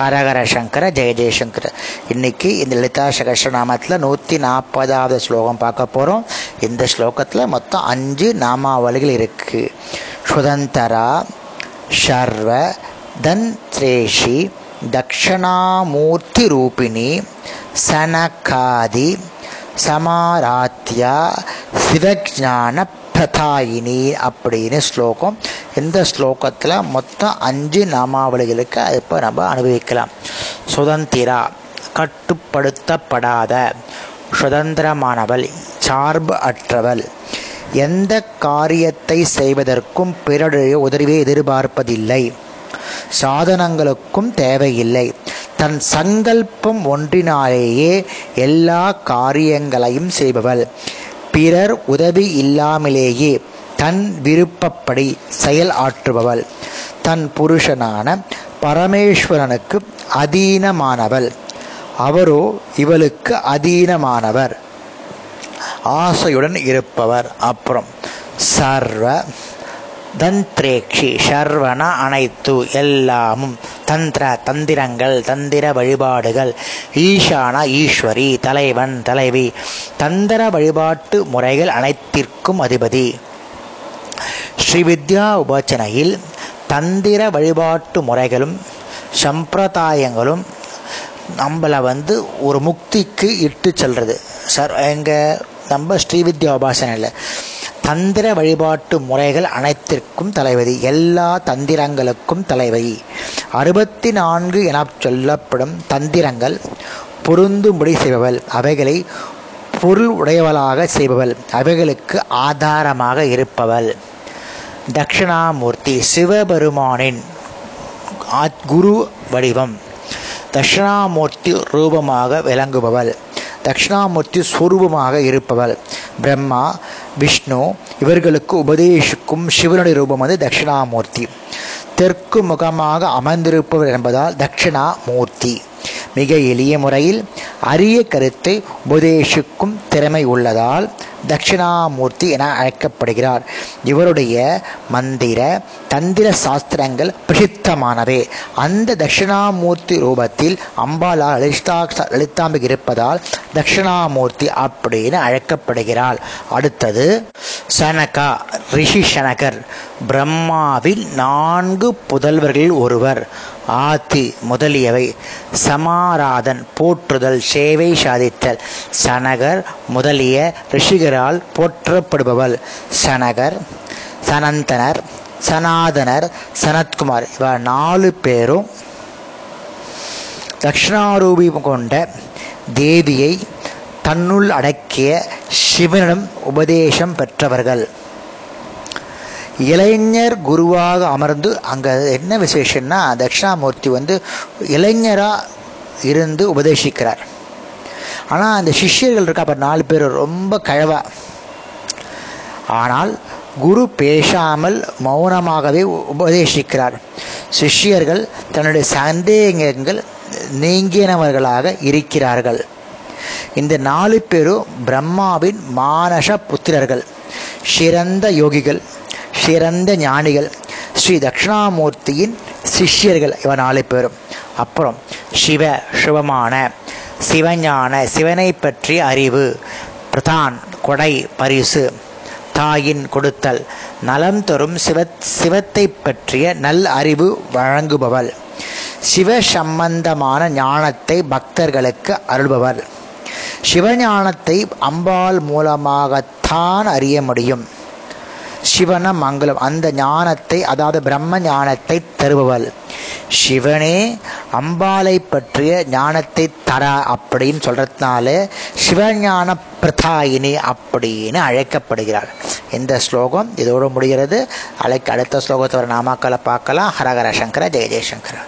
ஹரஹர சங்கர ஜெய ஜெயசங்கர இன்னைக்கு இந்த லலிதா சகஸ்ரநாமத்தில் நூற்றி நாற்பதாவது ஸ்லோகம் பார்க்க போகிறோம் இந்த ஸ்லோகத்தில் மொத்தம் அஞ்சு நாமாவளிகள் இருக்கு. சுதந்தரா ஷர்வ தன்த்ரேஷி தக்ஷணாமூர்த்தி ரூபிணி சனகாதி சமாராத்யா சிவஜான பிரதாயினி அப்படின்னு ஸ்லோகம் இந்த ஸ்லோகத்தில் மொத்தம் அஞ்சு நாமாவளிகளுக்கு இப்போ நம்ம அனுபவிக்கலாம். சுதந்திரா கட்டுப்படுத்தப்படாத சுதந்திரமானவள் சார்பு அற்றவள். எந்த காரியத்தை செய்வதற்கும் பிறருடைய உதவியை எதிர்பார்ப்பதில்லை. சாதனங்களுக்கும் தேவையில்லை. தன் சங்கல்பம் ஒன்றினாலேயே எல்லா காரியங்களையும் செய்பவள். பிறர் உதவி இல்லாமலேயே தன் விருப்பப்படி செயல் ஆற்றுபவள். தன் புருஷனான பரமேஸ்வரனுக்கு அதீனமானவள். அவரோ இவளுக்கு அதீனமானவர். ஆசையுடன் இருப்பவர். அப்புறம் சர்வ தந்திரேக்ஷி சர்வன அனைத்து எல்லாமும் தந்திர தந்திரங்கள் தந்திர வழிபாடுகள். ஈஷான ஈஸ்வரி தலைவன் தலைவி. தந்திர வழிபாட்டு முறைகள் அனைத்திற்கும் அதிபதி. ஸ்ரீவித்யா உபாசனையில் தந்திர வழிபாட்டு முறைகளும் சம்பிரதாயங்களும் நம்மளை வந்து ஒரு முக்திக்கு இட்டு செல்கிறது சார் எங்கள் நம்ம ஸ்ரீவித்யா உபாசனையில் தந்திர வழிபாட்டு முறைகள் அனைத்திற்கும் தலைவதி எல்லா தந்திரங்களுக்கும் தலைவதி அறுபத்தி நான்கு என சொல்லப்படும் தந்திரங்கள் பொருந்தும்படி செய்பவள். அவைகளை பொருள் உடையவளாக செய்பவள். அவைகளுக்கு ஆதாரமாக இருப்பவள். தட்சிணாமூர்த்தி சிவபெருமானின் குரு வடிவம். தட்சிணாமூர்த்தி ரூபமாக விளங்குபவள். தட்சிணாமூர்த்தி ஸ்வரூபமாக இருப்பவள். பிரம்மா விஷ்ணு இவர்களுக்கு உபதேசிக்கும் சிவனுடைய ரூபம் வந்து தட்சிணாமூர்த்தி. தெற்கு முகமாக அமர்ந்திருப்பவர் என்பதால் தட்சிணாமூர்த்தி. மிக எளிய முறையில் அரிய கருத்தை உபதேசிக்கும் திறமை உள்ளதால் தட்சிணாமூர்த்தி என அழைக்கப்படுகிறார். இவருடைய மந்திர தந்திர சாஸ்திரங்கள் பிரசித்தமானவை அந்த தட்சிணாமூர்த்தி ரூபத்தில் அம்பாலால் லலிதா லலிதாம்பிகை இருப்பதால் தட்சிணாமூர்த்தி அப்படின்னு அழைக்கப்படுகிறாள். அடுத்தது சனகா ரிஷி சனகர். பிரம்மாவின் நான்கு புதல்வர்களில் ஒருவர். ஆதி முதலியவை. சமாராதன் போற்றுதல் சேவை சாதித்தல். சனகர் முதலிய ரிஷிகரால் போற்றப்படுபவள் சனகர் சனந்தனர் சனாதனர் சனத்குமார். இவ நாலு பேரும் தட்சிணாரூபம் கொண்ட தேவியை தன்னுள் அடக்கிய சிவனிடம் உபதேசம் பெற்றவர்கள். இளைஞர் குருவாக அமர்ந்து அங்கே என்ன விசேஷம்னா தட்சிணாமூர்த்தி வந்து இளைஞராக இருந்து உபதேசிக்கிறார். ஆனால் அந்த சிஷ்யர்கள் இருக்கா அப்போ நாலு பேர் ரொம்ப கழவா. ஆனால் குரு பேசாமல் மௌனமாகவே உபதேசிக்கிறார். சிஷ்யர்கள் தன்னுடைய சந்தேகங்கள் நீங்கினவர்களாக இருக்கிறார்கள். இந்த நாலு பேரும் பிரம்மாவின் மானச புத்திரர்கள். சிறந்த யோகிகள் சிறந்த ஞானிகள் ஸ்ரீ தட்சிணாமூர்த்தியின் சிஷ்யர்கள் இவன் நாலு பேரும். அப்புறம் சிவ சிவமான சிவஞான சிவனை பற்றிய அறிவு. பிரதான் கொடை பரிசு. தாயின் கொடுத்தல். நலம் தரும் சிவ சிவத்தை பற்றிய நல் அறிவு வழங்குபவள். சிவ சம்பந்தமான ஞானத்தை பக்தர்களுக்கு அருள்பவர் சிவஞானத்தை அம்பாள் மூலமாகத்தான் அறிய முடியும். சிவன மங்களம். அந்த ஞானத்தை அதாவது பிரம்ம ஞானத்தை தருபவள். சிவனே அம்பாலை பற்றிய ஞானத்தை தர அப்படின்னு சொல்றதுனால சிவஞான பிரதாயினி அப்படின்னு அழைக்கப்படுகிறாள் இந்த ஸ்லோகம் இதோடு முடிகிறது. அழைக்க அடுத்த ஸ்லோகத்தோட ஒரு நாமாக்களை பார்க்கலாம். ஹரஹர சங்கர ஜெய ஜெயசங்கர.